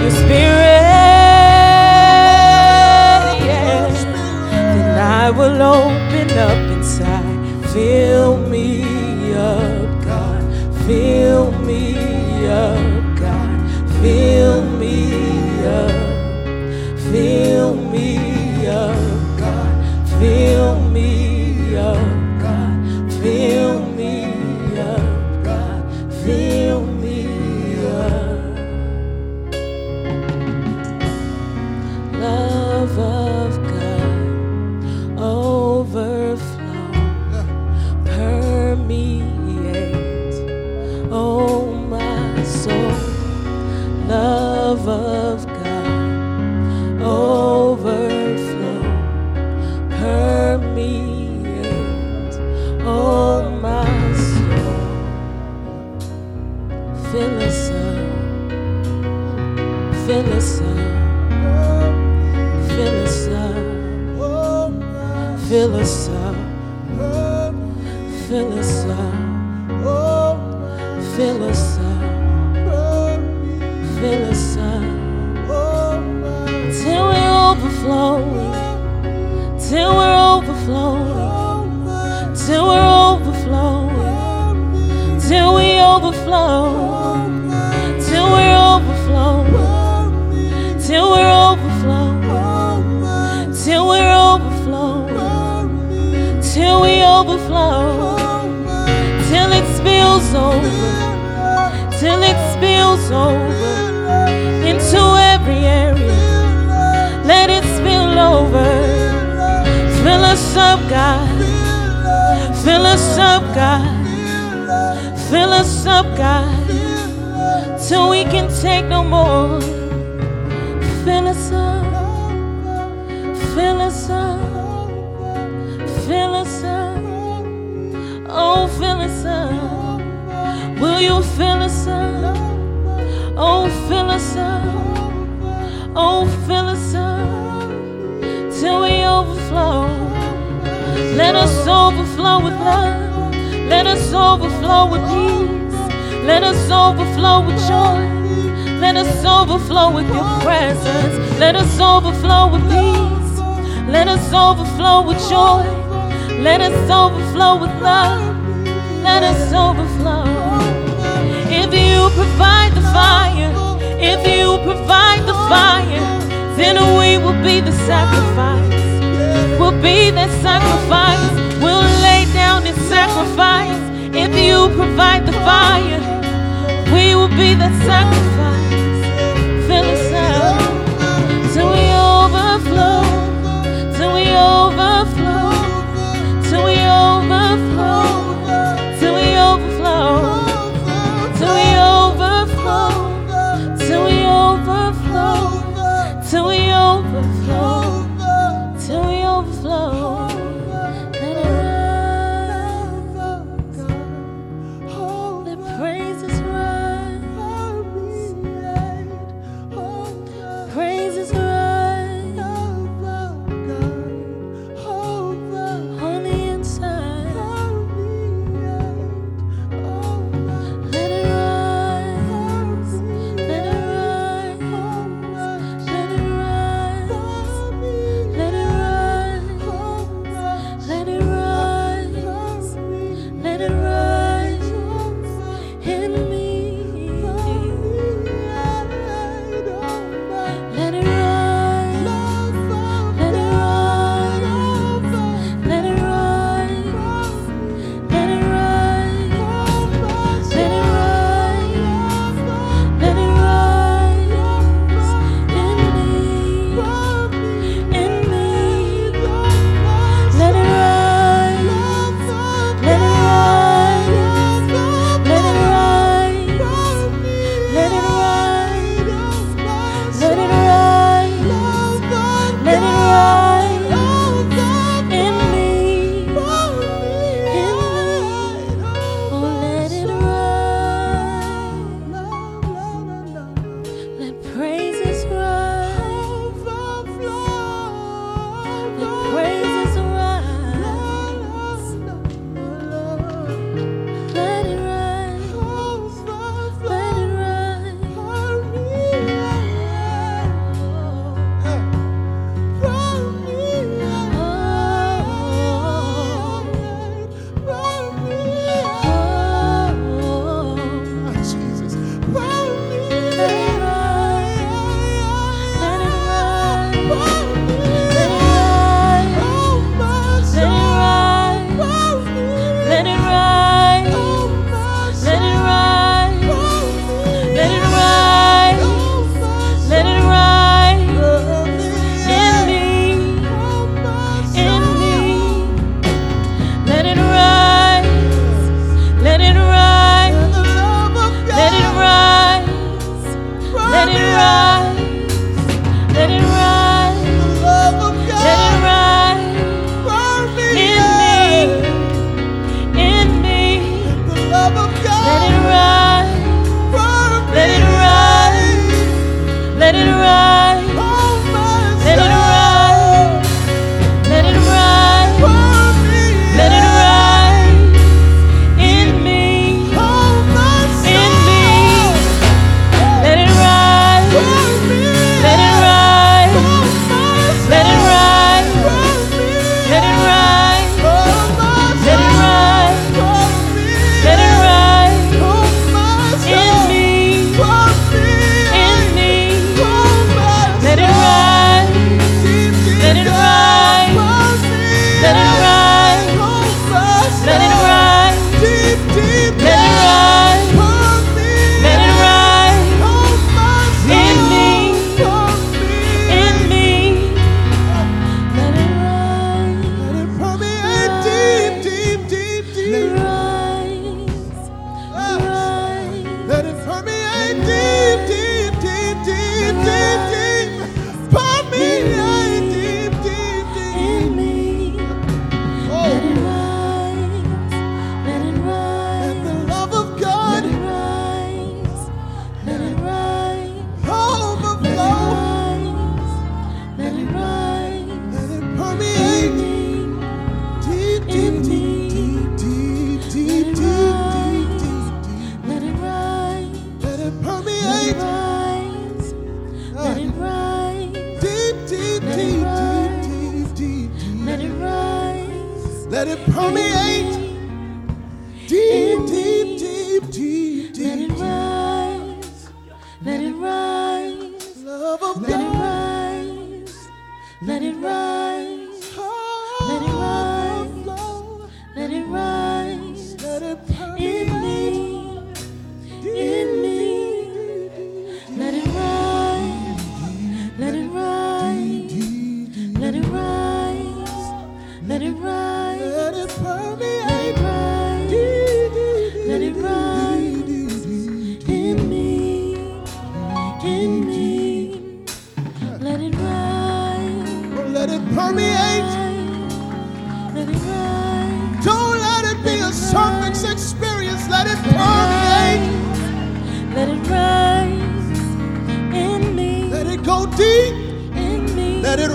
your spirit, overflow, till we're overflowing, till we're overflowing, till we're overflowing, till we overflow, till it spills over, till it spills over into every area. Let it spill over. Fill us up, God. Fill us up, God. Fill us up, God. Till we can take no more. Fill us up. Fill us up. Fill us up. Oh, fill us up. Will you fill us up? Oh, fill us up. Oh, fill us up till we overflow. Let us overflow with love. Let us overflow with peace. Let us overflow with joy. Let us overflow with your presence. Let us overflow with peace. Let us overflow with joy. Let us overflow with love. Let us overflow. If you provide the fire, if you provide the fire, then we will be the sacrifice. We'll be that sacrifice. We'll down in sacrifice. If you provide the fire, we will be that sacrifice. Fill us up till we overflow, till we overflow,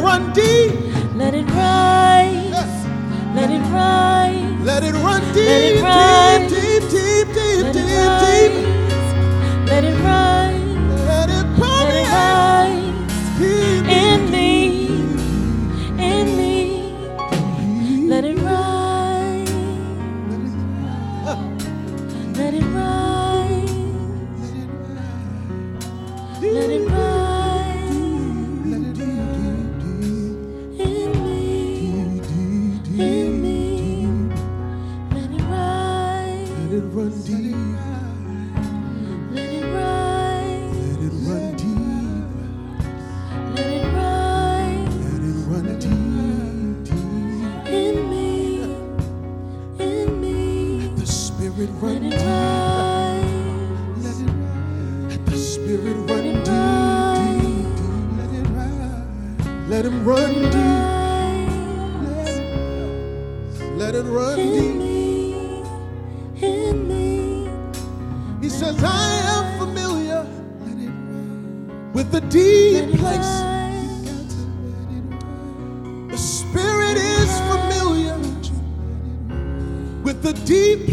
run deep. Let it rise. Yes. Let it rise. Let it run deep, it deep, deep, deep, deep. deep.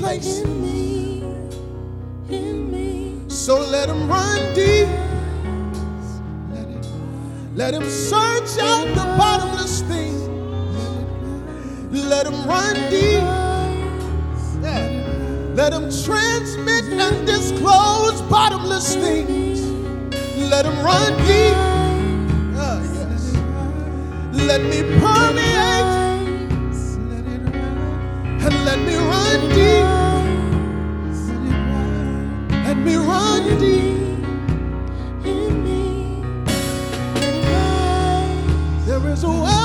place. In me, in me. So let him run deep. Let, let him search out the bottomless thing. Let him run deep. Let him transmit and disclose bottomless things. Let him run deep. Uh, yes. Let me permeate and let me run deep. Let me run deep in me. There is a way.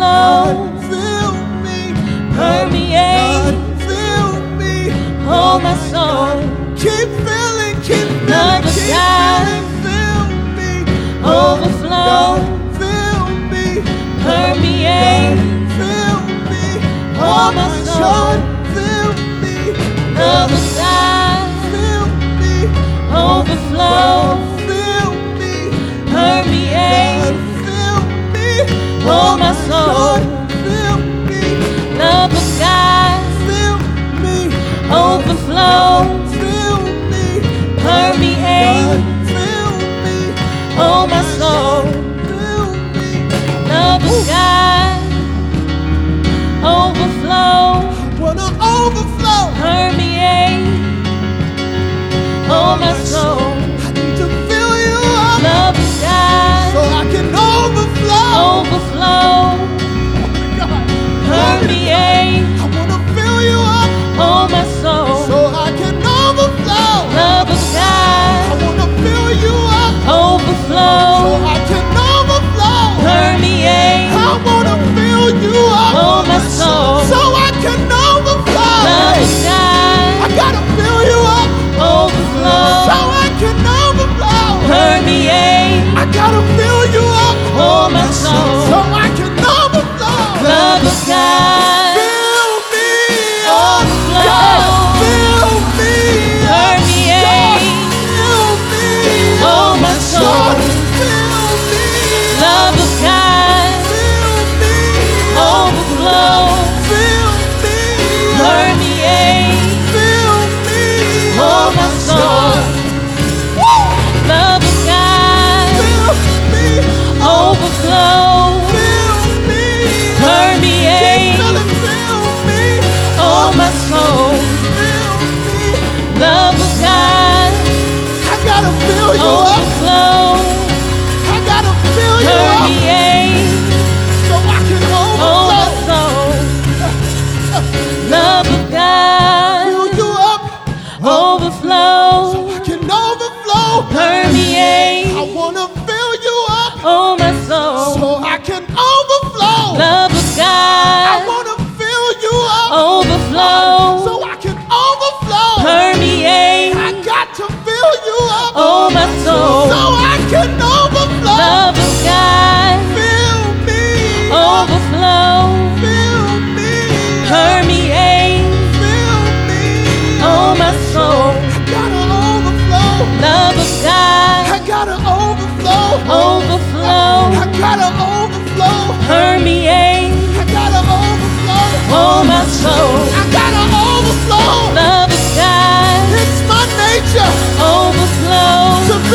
flow. Fill me, permeate, fill me, hold my soul. Keep filling, keep filling, keep filling, fill me, overflow. Fill me, permeate, fill me, hold my soul. Fill me, another side, fill me, overflow. soul. Love of God, fill me. Overflow, fill me. Permeate, fill me. Oh my soul, fill me. Love of God, overflow. Wanna overflow, permeate. Oh my soul. oh.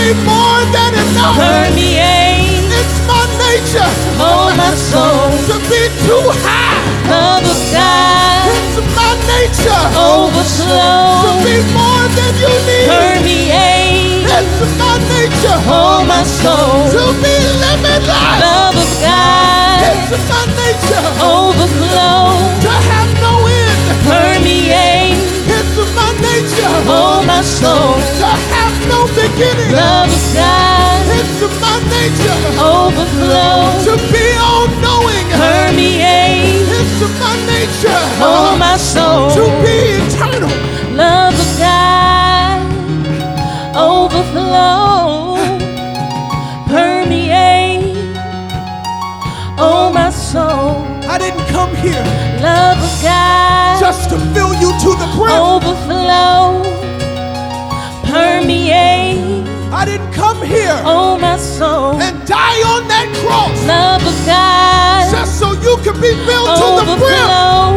Be more than enough. permeate, It's my nature oh my soul, to be too high. love of God, It's my nature Overflow. to be more than you need. permeate, It's my nature oh my soul, to be limitless. love of God, It's my nature overflow, to have no end. permeate, nature oh my soul, to have no beginning. love of God, It's my nature overflow, to be all knowing. permeate, It's my nature oh my soul, to be eternal. love of God, overflow, permeate, oh my soul, I didn't come here love of God, just to fill you to the brim. Overflow, permeate, I didn't come here oh my soul, and die on that cross love of God, just so you can be filled to the brim. overflow,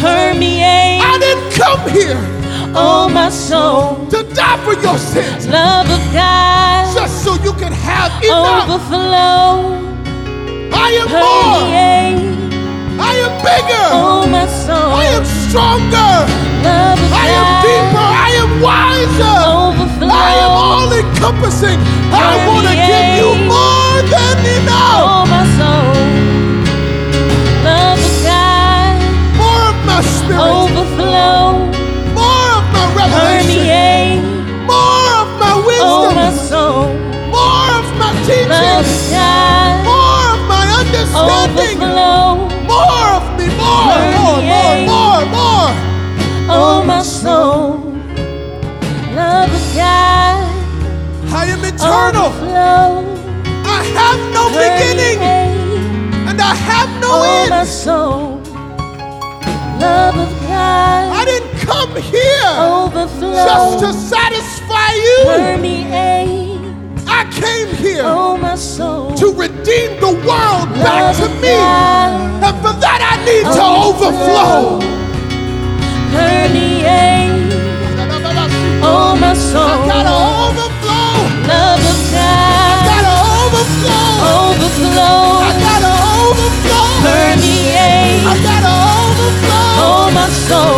permeate, I didn't come here oh my soul, to die for your sins love of God, just so you can have enough. overflow, I am more. I am bigger. oh my soul, I am stronger. I am deeper. I am wiser. overflow, I am all encompassing. I want to give you more than enough. oh my soul, love of God, More of my spirit. overflow, More of my revelation. permeate, More of my oh wisdom. my soul, More of my teaching. More, more, more, more. oh my soul, love of God, I am eternal. I have no beginning and I have no oh my end. soul, love of God, I didn't come here overflow, just to satisfy you. permeate, I came here oh my soul, to redeem the world back to me. God, And for that, I need to overflow. permeate, oh my I soul, oh, gotta overflow. love of I God, gotta overflow. I overflow, gotta overflow. permeate, I gotta overflow. oh my soul,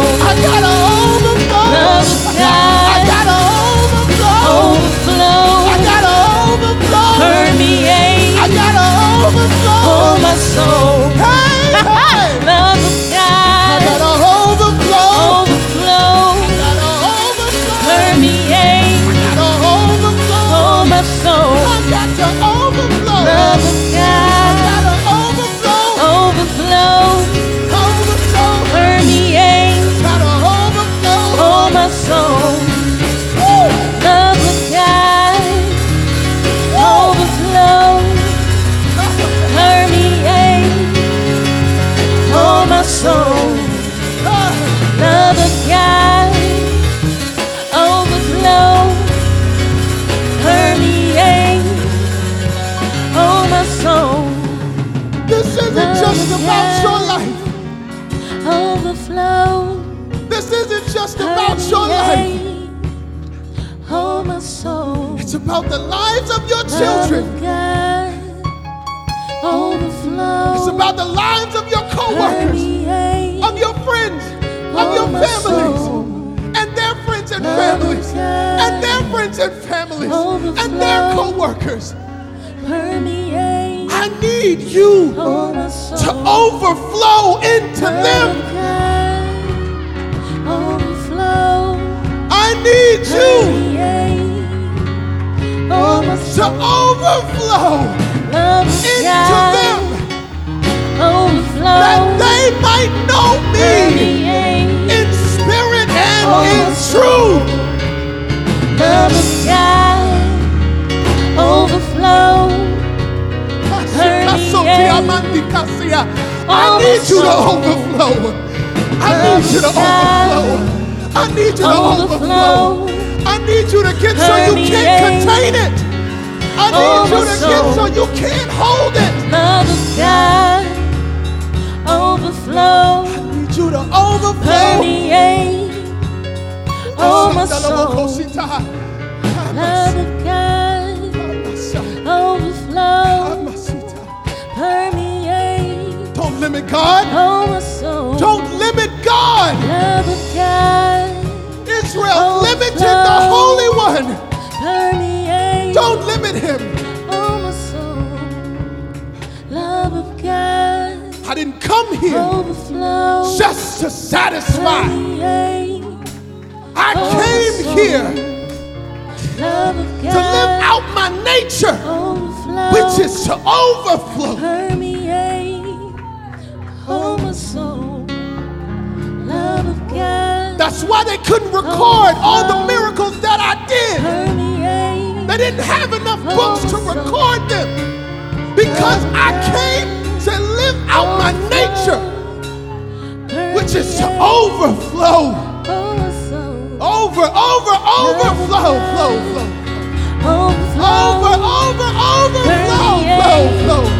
overflow. This isn't just about your life. Oh, my soul. It's about the lives of your children. Overflow. It's about the lives of your co-workers, of your friends, of Oh, your families, and their friends and families, and their friends and families, and their co-workers. Permeate. I need you to overflow into them. I need you to overflow into them that they might know me in spirit and in truth. Overflow. I need you to overflow. I need you to overflow. I need you to overflow. I need you to get so you can't contain it. I need you to get so you can't hold it. Love of God. Overflow. I need you to overflow. Oh, my soul. Love of limit God. Oh. Don't limit God. Love of God. Israel oh, limited the Holy One. Don't limit him. Oh, my soul. Love of God. I didn't come here just to satisfy. I oh, came here to live out my nature, which is to overflow. That's why they couldn't record all the miracles that I did. They didn't have enough books to record them because I came to live out my nature, which is to overflow. Over, over, overflow, flow, flow. Over, over, overflow, flow, flow,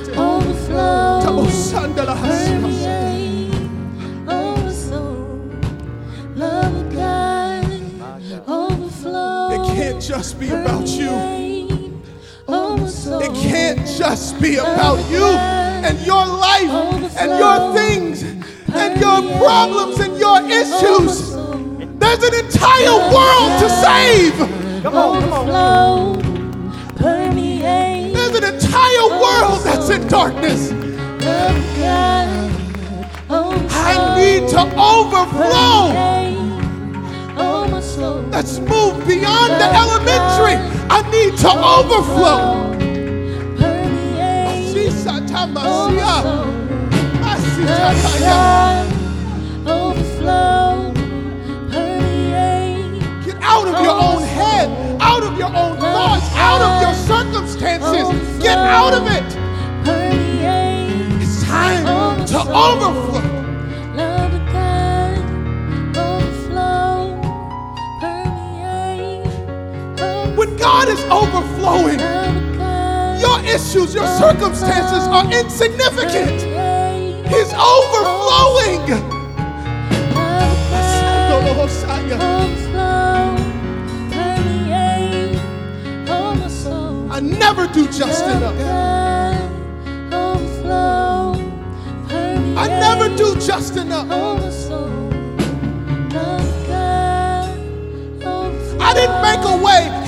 It can't just be about you. Permeate. My soul. It can't just be about you and your life and your things and your problems and your issues. There's an entire world to save. Come on, come on. Darkness. I need to overflow. Let's move beyond the elementary. I need to. Overflow. Get out of your own head, out of your own thoughts, out of your circumstances. Get out of it. Overflow. Love of God. Overflow. Permeate. When God is overflowing, Love of God. your issues, your circumstances are insignificant. He's overflowing. Love of God. Overflow. Permeate. My soul. I never do just enough. I never do just enough. My soul. Love of God. Overflow. I didn't make a way